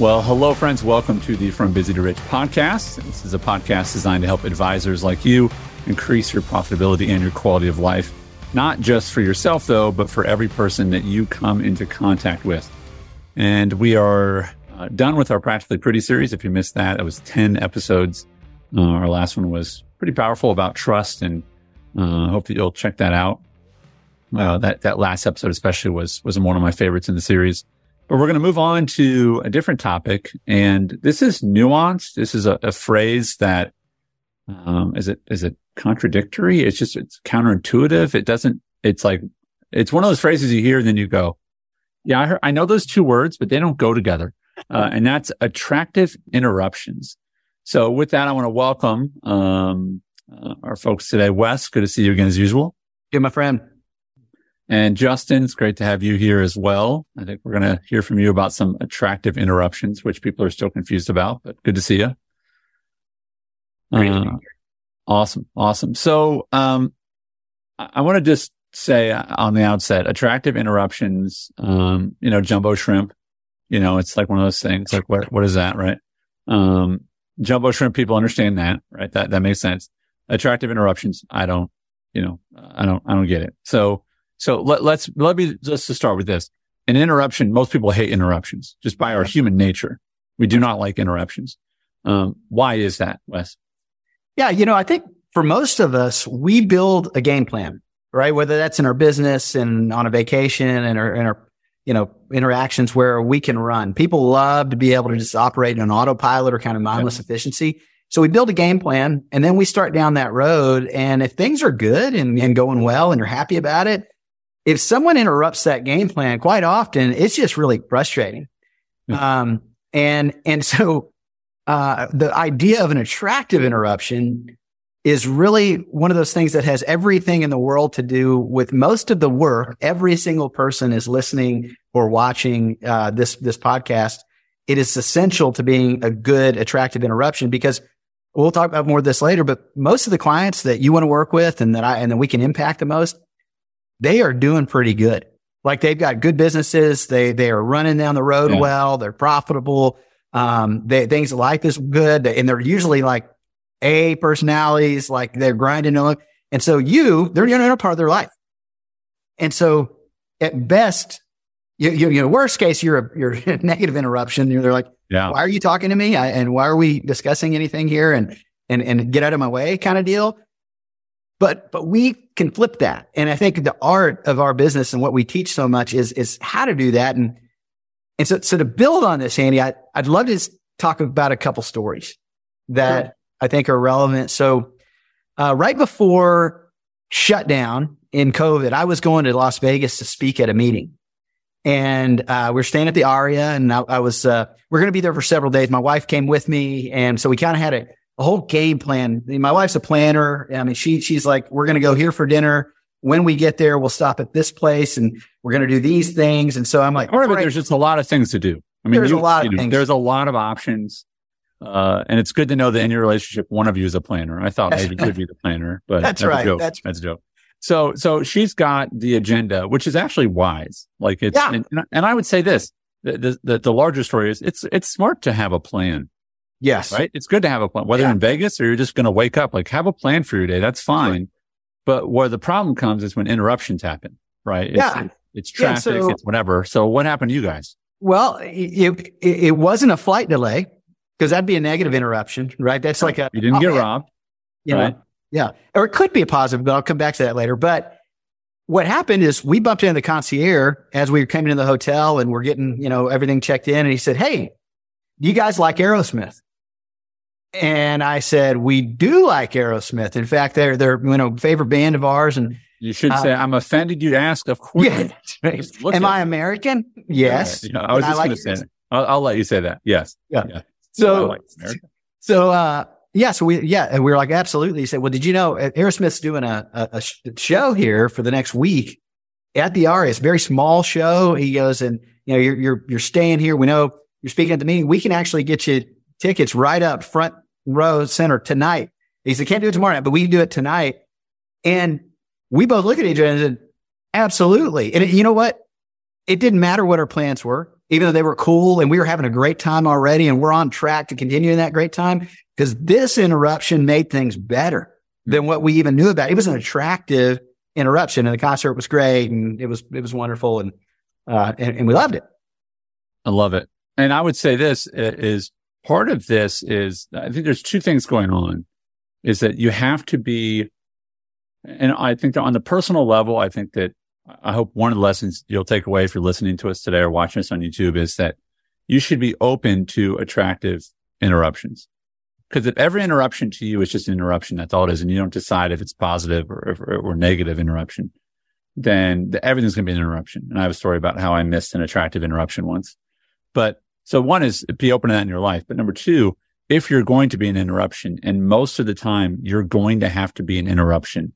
Well, hello, friends. Welcome to the From Busy to Rich podcast. This is a podcast designed to help advisors like you increase your profitability and your quality of life, not just for yourself, though, but for every person that you come into contact with. And we are uh, done with our Practically Pretty series. If you missed that, it was 10 episodes. Uh, our last one was pretty powerful about trust, and uh, hope that you'll check that out. Uh, that that last episode especially was was one of my favorites in the series. But we're going to move on to a different topic. And this is nuanced. This is a, a phrase that, um, is it, is it contradictory? It's just, it's counterintuitive. It doesn't, it's like, it's one of those phrases you hear and then you go, yeah, I, heard, I know those two words, but they don't go together. Uh, and that's attractive interruptions. So with that, I want to welcome, um, uh, our folks today. Wes, good to see you again as usual. Yeah, my friend. And Justin, it's great to have you here as well. I think we're going to hear from you about some attractive interruptions, which people are still confused about, but good to see you. Uh, awesome. Awesome. So, um, I, I want to just say on the outset, attractive interruptions, um, you know, jumbo shrimp, you know, it's like one of those things like, what, what is that? Right. Um, jumbo shrimp people understand that, right? That, that makes sense. Attractive interruptions. I don't, you know, I don't, I don't get it. So, so let, let's, let me just to start with this. An interruption, most people hate interruptions just by our human nature. We do not like interruptions. Um, why is that, Wes? Yeah. You know, I think for most of us, we build a game plan, right? Whether that's in our business and on a vacation and our, in our, you know, interactions where we can run. People love to be able to just operate in an autopilot or kind of mindless yeah. efficiency. So we build a game plan and then we start down that road. And if things are good and, and going well and you're happy about it, if someone interrupts that game plan, quite often it's just really frustrating. Um, and, and so, uh, the idea of an attractive interruption is really one of those things that has everything in the world to do with most of the work. Every single person is listening or watching, uh, this, this podcast. It is essential to being a good, attractive interruption because we'll talk about more of this later, but most of the clients that you want to work with and that I, and that we can impact the most, they are doing pretty good. Like they've got good businesses. They, they are running down the road yeah. well. They're profitable. Um, they, things, life is good. And they're usually like A personalities, like they're grinding on. And so you, they're, you're in a part of their life. And so at best, you, you, you know, worst case, you're a, you're a negative interruption. You're, they're like, yeah. why are you talking to me? I, and why are we discussing anything here? And, and, and get out of my way kind of deal. But, but we can flip that. And I think the art of our business and what we teach so much is, is how to do that. And, and so, so to build on this, Andy, I, I'd love to talk about a couple stories that sure. I think are relevant. So, uh, right before shutdown in COVID, I was going to Las Vegas to speak at a meeting and uh, we are staying at the Aria, and I, I was uh, we are going to be there for several days. My wife came with me, and so we kind of had a a whole game plan. My wife's a planner. I mean, she, she's like, we're going to go here for dinner. When we get there, we'll stop at this place and we're going to do these things. And so I'm like, all right, but there's just a lot of things to do. I mean, there's you, a lot of know, things. There's a lot of options. Uh, and it's good to know that in your relationship, one of you is a planner. I thought maybe you would be the planner, but that's, right. Joke. That's, that's a joke. So, so she's got the agenda, which is actually wise. Like it's, yeah. and, and I would say this, the, the, the larger story is it's, it's smart to have a plan. Yes. Right. It's good to have a plan, whether yeah. in Vegas or you're just going to wake up, like have a plan for your day. That's fine. But where the problem comes is when interruptions happen, right? It's, yeah. It's traffic. Yeah, so, it's whatever. So what happened to you guys? Well, it, it, it wasn't a flight delay because that'd be a negative interruption, right? That's like a, you didn't oh, get robbed. You right? Know, yeah. Or it could be a positive, but I'll come back to that later. But what happened is we bumped into the concierge as we were coming to the hotel and we're getting, you know, everything checked in. And he said, Hey, do you guys like Aerosmith? And I said, we do like Aerosmith. In fact, they're, they're, you know, favorite band of ours. And you should uh, say, I'm offended you asked. Of course. Yeah, Am I American? Yes. Yeah, I was just like going to say that. I'll, I'll, let you say that. Yes. Yeah. yeah. So, like so, uh, yeah, so we, yeah, and we were like, absolutely. He said, well, did you know Aerosmith's doing a, a, a show here for the next week at the Aria? It's a very small show. He goes, and you know, you're, you're, you're staying here. We know you're speaking at the meeting. We can actually get you tickets right up front row center tonight. He said, can't do it tomorrow night, but we can do it tonight. And we both look at each other and said, absolutely. And it, you know what? It didn't matter what our plans were. even though they were cool and we were having a great time already and we're on track to continue in that great time because this interruption made things better than what we even knew about. It was an attractive interruption and the concert was great and it was, it was wonderful and, uh, and, and we loved it. I love it. And I would say this is part of this is I think there's two things going on is that you have to be, and I think that on the personal level, I think that I hope one of the lessons you'll take away if you're listening to us today or watching us on YouTube is that you should be open to attractive interruptions. Because if every interruption to you is just an interruption, that's all it is, and you don't decide if it's positive or, or, or negative interruption, then the, everything's going to be an interruption. And I have a story about how I missed an attractive interruption once. But so one is be open to that in your life. But number two, if you're going to be an interruption, and most of the time you're going to have to be an interruption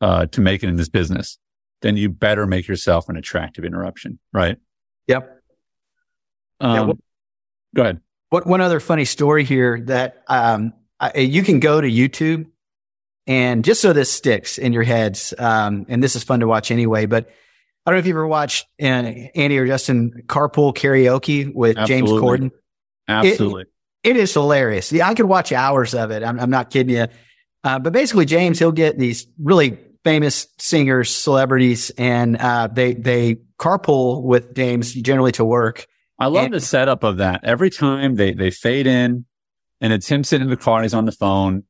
uh, to make it in this business, then you better make yourself an attractive interruption, right? Yep. Um, yeah, well, go ahead. What one other funny story here that um, I, you can go to YouTube and just so this sticks in your heads, um, and this is fun to watch anyway. But I don't know if you ever watched Andy or Justin carpool karaoke with Absolutely. James Corden. Absolutely, it, it is hilarious. Yeah, I could watch hours of it. I'm, I'm not kidding you. Uh, but basically, James he'll get these really famous singers, celebrities, and uh, they they carpool with James generally to work I love and, the setup of that. Every time they, they fade in and it's him sitting in the car and he's on the phone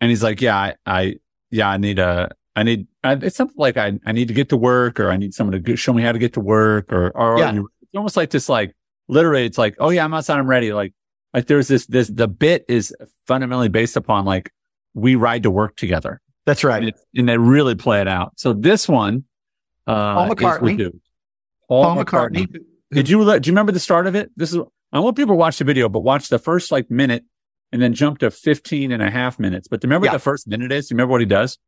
and he's like, yeah, I, I yeah, I need a, I need, I, it's something like I, I need to get to work or I need someone to show me how to get to work or, or, yeah. it's almost like this, like literally it's like, oh yeah, I'm outside. I'm ready. Like, like there's this, this, the bit is fundamentally based upon like we ride to work together. That's right. And, and they really play it out. So this one, uh, Paul McCartney. Paul, Paul McCartney. McCartney did you let, do you remember the start of it? This is, I want people to watch the video, but watch the first like minute and then jump to 15 and a half minutes. But remember yeah. the first minute is? Do you remember what he does?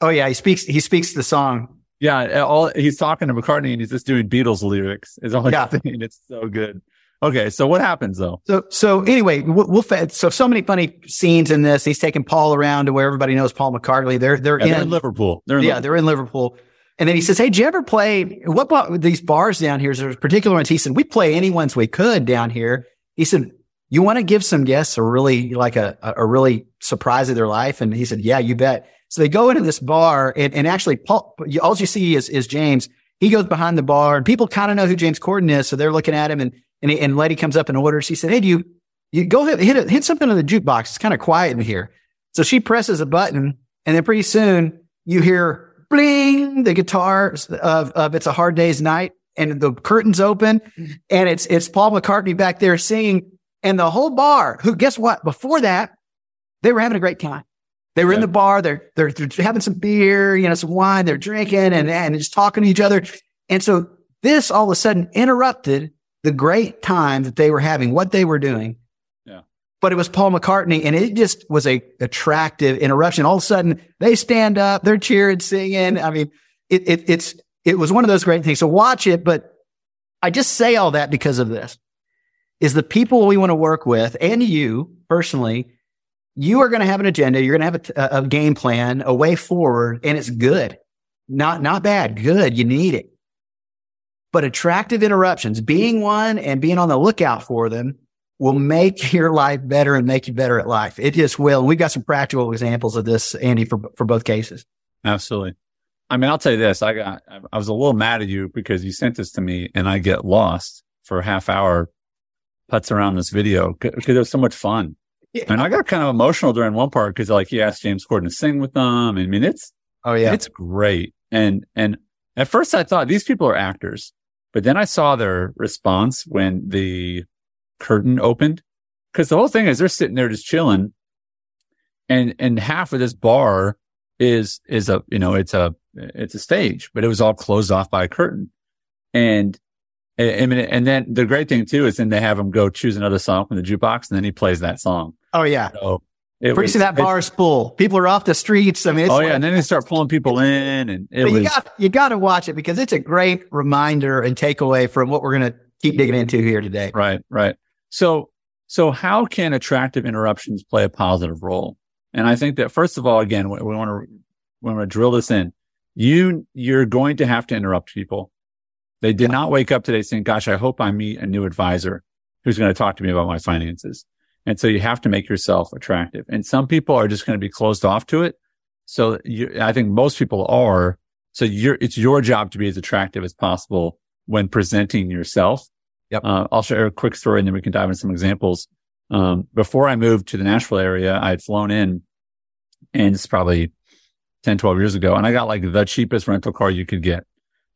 Oh yeah. He speaks, he speaks the song. Yeah. All he's talking to McCartney and he's just doing Beatles lyrics is all yeah. thing. It's so good. Okay. So what happens though? So, so anyway, we'll, we'll so, so many funny scenes in this. He's taking Paul around to where everybody knows Paul McCartney. They're, they're, yeah, in, they're in Liverpool. They're in yeah, Liverpool. they're in Liverpool. And then he says, Hey, did you ever play what about these bars down here? There's particular ones. He said, we play any ones we could down here. He said, you want to give some guests a really like a, a really surprise of their life? And he said, yeah, you bet. So they go into this bar and, and actually Paul, all you see is, is James. He goes behind the bar and people kind of know who James Corden is. So they're looking at him and, and, he, and lady comes up and orders. He said, Hey, do you, you go hit, hit, hit something on the jukebox. It's kind of quiet in here. So she presses a button and then pretty soon you hear bling, the guitar of, of It's a Hard Day's Night and the curtains open and it's, it's Paul McCartney back there singing and the whole bar who guess what? Before that, they were having a great time. They were yeah. in the bar. They're, they're, they're having some beer, you know, some wine. They're drinking and, and just talking to each other. And so this all of a sudden interrupted the great time that they were having, what they were doing Yeah. but it was Paul McCartney and it just was a attractive interruption. All of a sudden they stand up, they're cheering, singing. I mean, it, it, it's, it was one of those great things. So watch it, but I just say all that because of this is the people we want to work with and you personally, you are going to have an agenda. You're going to have a, a game plan, a way forward, and it's good. Not, not bad. Good. You need it. But attractive interruptions, being one and being on the lookout for them will make your life better and make you better at life. It just will. And we've got some practical examples of this, Andy, for, for both cases. Absolutely. I mean, I'll tell you this. I got, I was a little mad at you because you sent this to me and I get lost for a half hour putts around this video because it was so much fun. Yeah. And I got kind of emotional during one part because like he asked James Corden to sing with them. I mean, it's, oh yeah, it's great. And, and at first I thought these people are actors, but then I saw their response when the curtain opened. Cause the whole thing is they're sitting there just chilling. And, and half of this bar is, is a, you know, it's a, it's a stage, but it was all closed off by a curtain. And, I mean, and then the great thing too is then they have him go choose another song from the jukebox and then he plays that song. Oh yeah. So it Pretty soon that bar is full. People are off the streets. I mean, oh yeah, and then they start pulling people in, and it was, you got you got to watch it because it's a great reminder and takeaway from what we're going to keep digging into here today. Right, right. So, so how can attractive interruptions play a positive role? And I think that first of all, again, we, we want to, we want to drill this in. You, you're going to have to interrupt people. They did not wake up today saying, gosh, I hope I meet a new advisor who's going to talk to me about my finances. And so you have to make yourself attractive. And some people are just going to be closed off to it. So you, I think most people are. So you're, it's your job to be as attractive as possible when presenting yourself. Yep. Uh, I'll share a quick story and then we can dive into some examples. Um, before I moved to the Nashville area, I had flown in and it's probably 10, 12 years ago. And I got like the cheapest rental car you could get.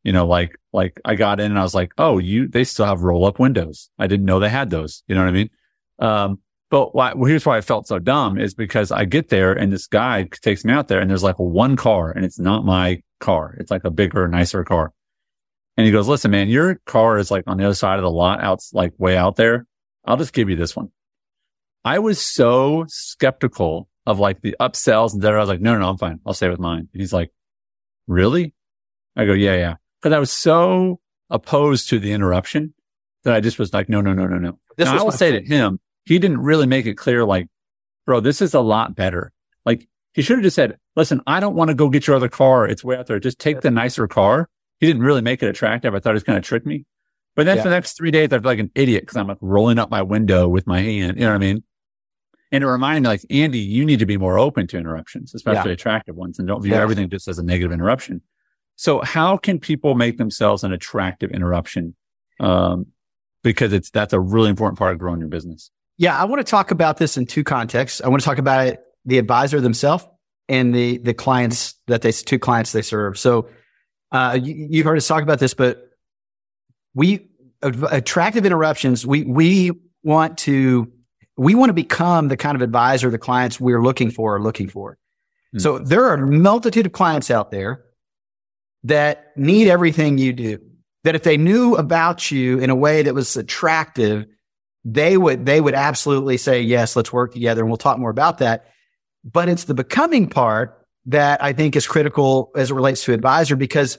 You know, like, like I got in and I was like, Oh, you, they still have roll up windows. I didn't know they had those. You know what I mean? Um, but why, well, here's why I felt so dumb is because I get there and this guy takes me out there and there's like one car and it's not my car. It's like a bigger, nicer car. And he goes, listen, man, your car is like on the other side of the lot out, like way out there. I'll just give you this one. I was so skeptical of like the upsells and there. I was like, no, no, no, I'm fine. I'll stay with mine. And he's like, really? I go, yeah, yeah. Cause I was so opposed to the interruption that I just was like, no, no, no, no, no. This now, I will say to him, he didn't really make it clear, like, bro, this is a lot better. Like he should have just said, listen, I don't want to go get your other car. It's way out there. Just take the nicer car. He didn't really make it attractive. I thought he was going to trick me. But then yeah. for the next three days, I feel like an idiot because I'm like rolling up my window with my hand. You know what I mean? And it reminded me like, Andy, you need to be more open to interruptions, especially yeah. attractive ones and don't view yeah. everything just as a negative interruption. So how can people make themselves an attractive interruption? Um, because it's, that's a really important part of growing your business. Yeah, I want to talk about this in two contexts. I want to talk about it, the advisor themselves and the the clients that they two clients they serve. So uh, you, you've heard us talk about this, but we attractive interruptions. We we want to we want to become the kind of advisor the clients we're looking for are looking for. Hmm. So there are a multitude of clients out there that need everything you do. That if they knew about you in a way that was attractive, they would they would absolutely say yes let's work together and we'll talk more about that. But it's the becoming part that i think is critical as it relates to advisor because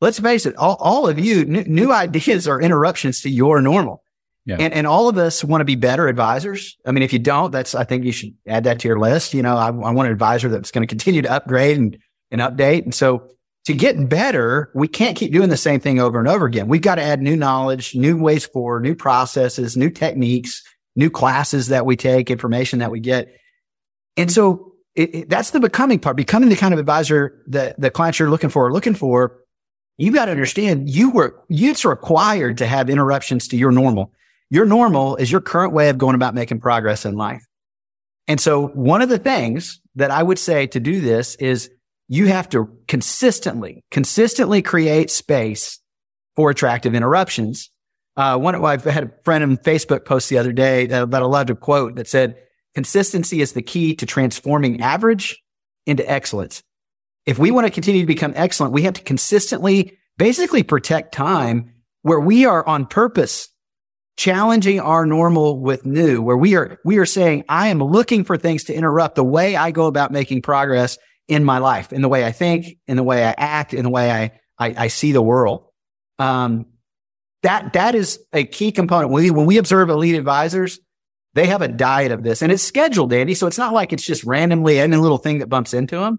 let's face it all, all of you new, new ideas are interruptions to your normal. Yeah. and, and all of us want to be better advisors. I mean if you don't that's i think you should add that to your list. You know i, I want an advisor that's going to continue to upgrade and, and update. And so to get better, we can't keep doing the same thing over and over again. We've got to add new knowledge, new ways forward, new processes, new techniques, new classes that we take, information that we get. And so it, it, that's the becoming part, becoming the kind of advisor that the clients you're looking for are looking for. You've got to understand you were, it's required to have interruptions to your normal. Your normal is your current way of going about making progress in life. And so one of the things that I would say to do this is you have to consistently, consistently create space for attractive interruptions. Uh, one, I had a friend on Facebook post the other day that, that I loved a quote that said, consistency is the key to transforming average into excellence. If we want to continue to become excellent, we have to consistently basically protect time where we are on purpose challenging our normal with new, where we are, we are saying, I am looking for things to interrupt the way I go about making progress in my life, in the way I think, in the way I act, in the way I, I, I see the world. Um, that, that is a key component. When we, when we observe elite advisors, they have a diet of this and it's scheduled, Andy. So it's not like it's just randomly any little thing that bumps into them.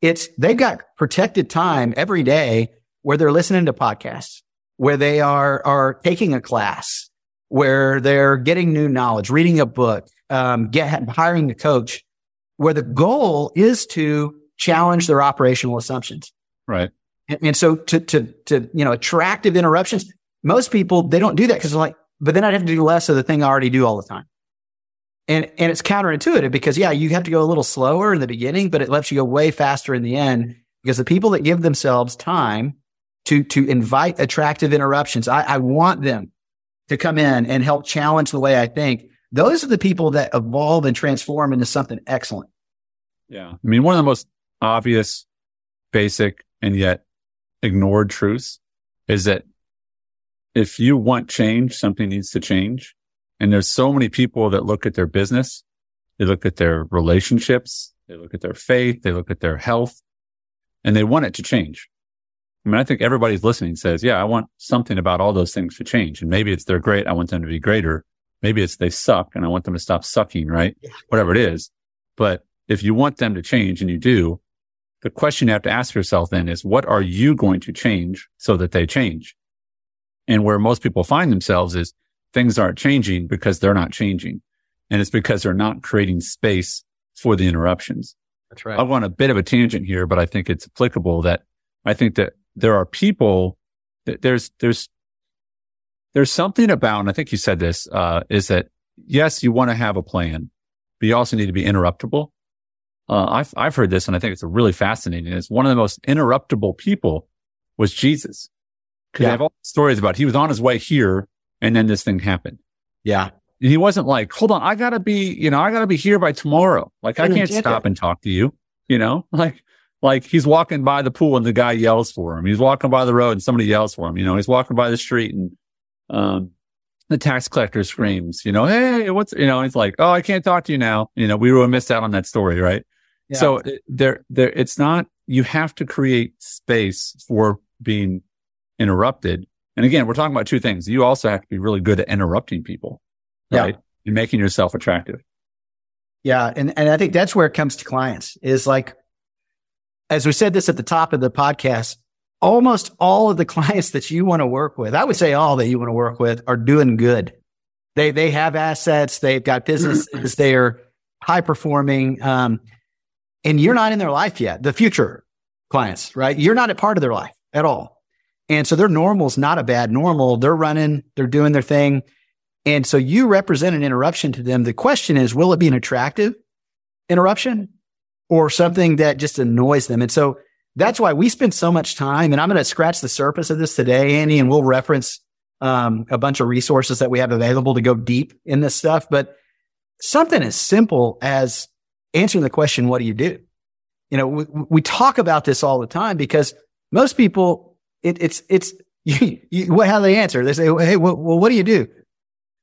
It's, they've got protected time every day where they're listening to podcasts, where they are, are taking a class, where they're getting new knowledge, reading a book, um, get, hiring a coach, where the goal is to challenge their operational assumptions. Right. And, and so to, to, to, you know, attractive interruptions, most people, they don't do that because they're like, but then I'd have to do less of the thing I already do all the time. And, and it's counterintuitive because yeah, you have to go a little slower in the beginning, but it lets you go way faster in the end because the people that give themselves time to, to invite attractive interruptions, I, I want them to come in and help challenge the way I think. Those are the people that evolve and transform into something excellent. Yeah. I mean, one of the most obvious, basic, and yet ignored truths is that if you want change, something needs to change. And there's so many people that look at their business, they look at their relationships, they look at their faith, they look at their health, and they want it to change. I mean, I think everybody's listening says, yeah, I want something about all those things to change. And maybe it's they're great. I want them to be greater. Maybe it's they suck and I want them to stop sucking, right? Yeah. Whatever it is. But if you want them to change and you do, the question you have to ask yourself then is what are you going to change so that they change? And where most people find themselves is things aren't changing because they're not changing. And it's because they're not creating space for the interruptions. That's right. I want a bit of a tangent here, but I think it's applicable that I think that there are people that there's, there's, there's something about, and I think you said this, uh, is that yes, you want to have a plan, but you also need to be interruptible. Uh, I've, I've heard this and I think it's really fascinating. It's one of the most interruptible people was Jesus. Cause Yeah. I have all stories about he was on his way here and then this thing happened. Yeah. And he wasn't like, hold on, I gotta be, you know, I gotta be here by tomorrow. Like I can't stop and talk to you, you know, like, like he's walking by the pool and the guy yells for him. He's walking by the road and somebody yells for him. You know, he's walking by the street and, um, the tax collector screams, you know, Hey, what's, you know, he's like, Oh, I can't talk to you now. You know, we would have missed out on that story, right? Yeah. So there, there, it's not, you have to create space for being interrupted. And again, we're talking about two things. You also have to be really good at interrupting people, Yeah. right? And making yourself attractive. Yeah. And, and I think that's where it comes to clients is like, as we said this at the top of the podcast, almost all of the clients that you want to work with, I would say all that you want to work with are doing good. They, they have assets. They've got businesses. they are high performing. Um, and you're not in their life yet. The future clients, right? You're not a part of their life at all. And so their normal is not a bad normal. They're running, they're doing their thing. And so you represent an interruption to them. The question is, will it be an attractive interruption or something that just annoys them? And so that's why we spend so much time. And I'm going to scratch the surface of this today, Andy, and we'll reference um, a bunch of resources that we have available to go deep in this stuff. But something as simple as answering the question, what do you do? You know, we, we talk about this all the time because most people, it, it's, it's, you, you, what, how they answer. They say, Hey, well, well, what do you do?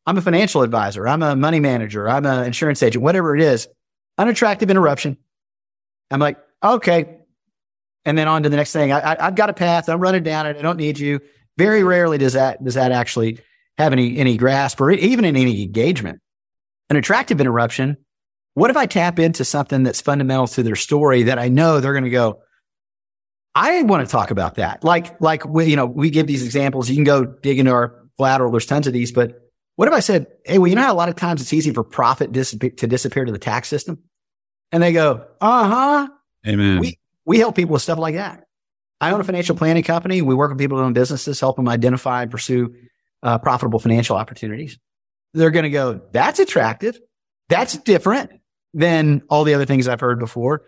I'm a financial advisor. I'm a money manager. I'm an insurance agent, whatever it is. Unattractive interruption. I'm like, okay. And then on to the next thing. I, I've got a path. I'm running down it. I don't need you. Very rarely does that, does that actually have any, any grasp or even in any engagement. An attractive interruption. What if I tap into something that's fundamental to their story that I know they're going to go, I want to talk about that. Like, like we, you know, we give these examples. You can go dig into our collateral. There's tons of these, but what if I said, Hey, well, you know how a lot of times it's easy for profit disappear, to disappear to the tax system? And they go, uh huh. Amen. We, we help people with stuff like that. I own a financial planning company. We work with people who own businesses, help them identify and pursue uh, profitable financial opportunities. They're going to go, that's attractive. That's different than all the other things I've heard before.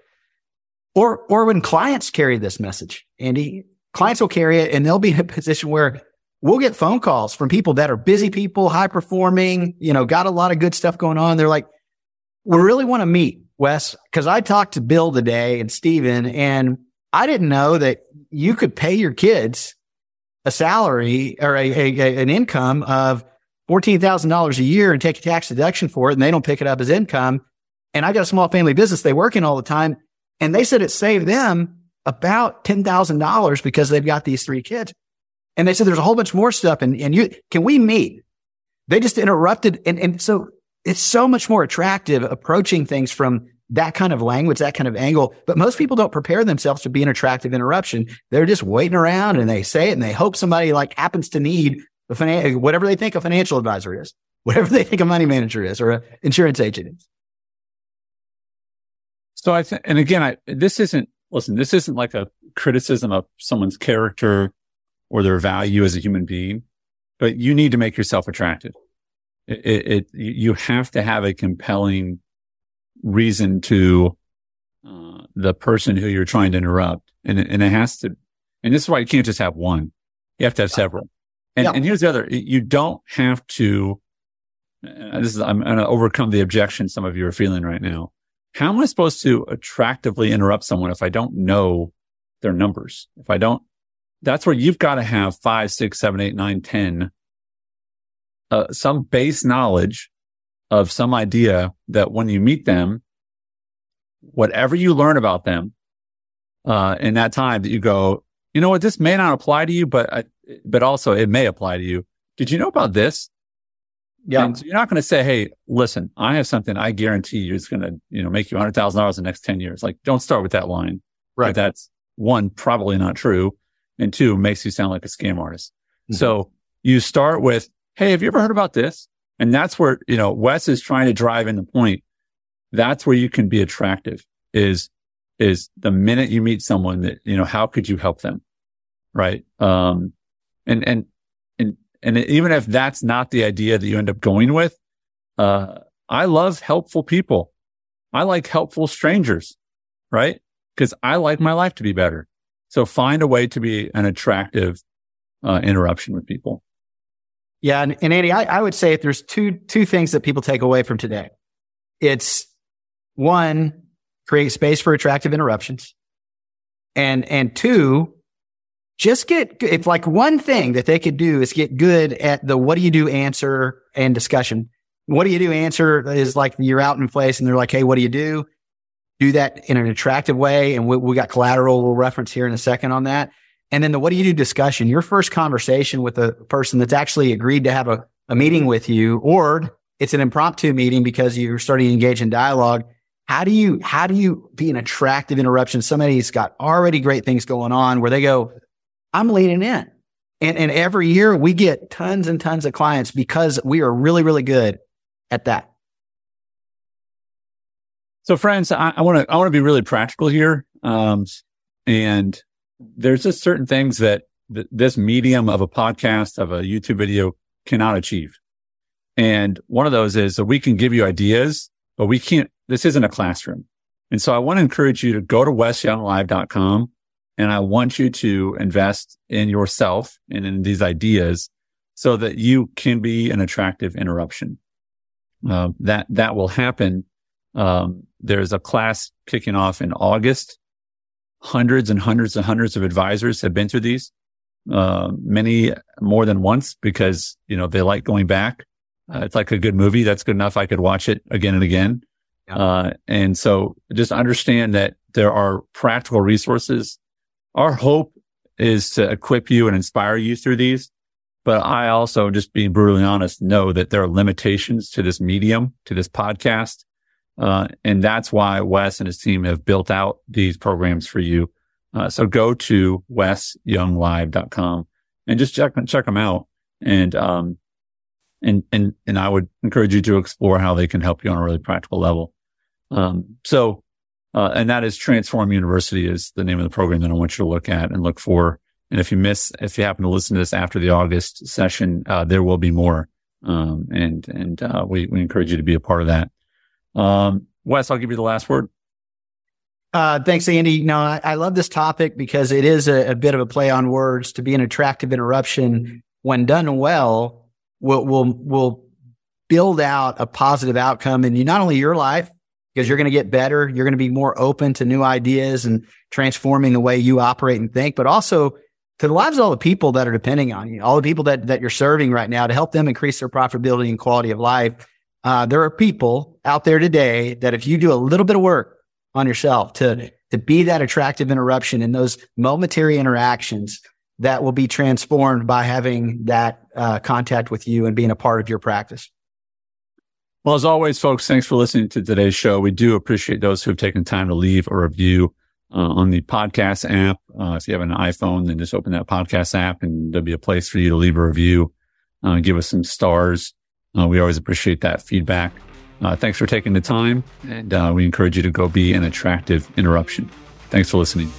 Or, or when clients carry this message, Andy, clients will carry it and they'll be in a position where we'll get phone calls from people that are busy people, high performing, you know, got a lot of good stuff going on. They're like, we really want to meet Wes because I talked to Bill today and Steven and I didn't know that you could pay your kids a salary or a, a, a- an income of $14,000 a year and take a tax deduction for it. And they don't pick it up as income. And I got a small family business. They work in all the time. And they said it saved them about $10,000 because they've got these three kids. And they said there's a whole bunch more stuff. And, and you, can we meet? They just interrupted. And, and so it's so much more attractive approaching things from that kind of language, that kind of angle. But most people don't prepare themselves to be an attractive interruption. They're just waiting around and they say it and they hope somebody like happens to need a finan- whatever they think a financial advisor is, whatever they think a money manager is or an insurance agent is. So I think, and again, I, this isn't, listen, this isn't like a criticism of someone's character or their value as a human being, but you need to make yourself attractive. It, it, it you have to have a compelling reason to, uh, the person who you're trying to interrupt. And, it- and it has to, and this is why you can't just have one. You have to have several. And, Yeah. and here's the other, you don't have to, uh, this is, I'm going to overcome the objection some of you are feeling right now how am I supposed to attractively interrupt someone if I don't know their numbers? If I don't, that's where you've got to have five, six, seven, eight, nine, ten, uh, some base knowledge of some idea that when you meet them, whatever you learn about them, uh, in that time that you go, you know what, this may not apply to you, but, I, but also it may apply to you. Did you know about this? Yeah. And so you're not going to say, Hey, listen, I have something I guarantee you is going to, you know, make you hundred thousand dollars in the next 10 years. Like don't start with that line. Right. That's one, probably not true. And two, makes you sound like a scam artist. Mhm. So you start with, Hey, have you ever heard about this? And that's where, you know, Wes is trying to drive in the point. That's where you can be attractive is, is the minute you meet someone that, you know, how could you help them? Right. Um, and, and, and, even if that's not the idea that you end up going with, uh, I love helpful people. I like helpful strangers, right? Because I like my life to be better. So find a way to be an attractive uh, interruption with people. Yeah, and, and Andy, I, I would say if there's two two things that people take away from today, it's one, create space for attractive interruptions, and and two, just get if like one thing that they could do is get good at the what do you do answer and discussion. What do you do answer is like you're out in place and they're like, hey, what do you do? Do that in an attractive way, and we, we got collateral we'll reference here in a second on that. And then the what do you do discussion, your first conversation with a person that's actually agreed to have a, a meeting with you, or it's an impromptu meeting because you're starting to engage in dialogue. How do you, how do you be an attractive interruption? Somebody's got already great things going on where they go, I'm leaning in. And, and every year we get tons and tons of clients because we are really, really good at that. So friends, I want to, I want to be really practical here. Um, and there's just certain things that th- this medium of a podcast, of a YouTube video cannot achieve. And one of those is that we can give you ideas, but we can't, this isn't a classroom. And so I want to encourage you to go to wesyounglive.com and I want you to invest in yourself and in these ideas so that you can be an attractive interruption. Uh, that, that will happen. Um, there's a class kicking off in August hundreds and hundreds and hundreds of advisors have been through these, uh, many more than once because, you know, they like going back. Uh, it's like a good movie. That's good enough. I could watch it again and again. Uh, and so just understand that there are practical resources. Our hope is to equip you and inspire you through these. But I also, just being brutally honest, know that there are limitations to this medium, to this podcast. Uh, and that's why Wes and his team have built out these programs for you. Uh, so go to wesyounglive.com and just check, check them out. And, um, and, and, and I would encourage you to explore how they can help you on a really practical level. Um, so, uh, and that is Transform University is the name of the program that I want you to look at and look for. And if you miss, if you happen to listen to this after the August session, uh, there will be more. Um, and, and, uh, we, we encourage you to be a part of that. Um, Wes, I'll give you the last word. Uh, thanks, Andy. No, I, I, love this topic because it is a, a, bit of a play on words to be an attractive interruption when done well will, will, will build out a positive outcome in you, not only your life, because you're going to get better. You're going to be more open to new ideas and transforming the way you operate and think, but also to the lives of all the people that are depending on you, all the people that, that you're serving right now to help them increase their profitability and quality of life. Uh, there are people out there today that if you do a little bit of work on yourself to, to be that attractive interruption in those momentary interactions that will be transformed by having that uh, contact with you and being a part of your practice. Well, as always, folks, thanks for listening to today's show. We do appreciate those who have taken time to leave a review uh, on the podcast app. Uh, if you have an iPhone, then just open that podcast app and there'll be a place for you to leave a review. Uh, give us some stars. Uh, we always appreciate that feedback. Uh, thanks for taking the time, and uh, we encourage you to go be an attractive interruption. Thanks for listening.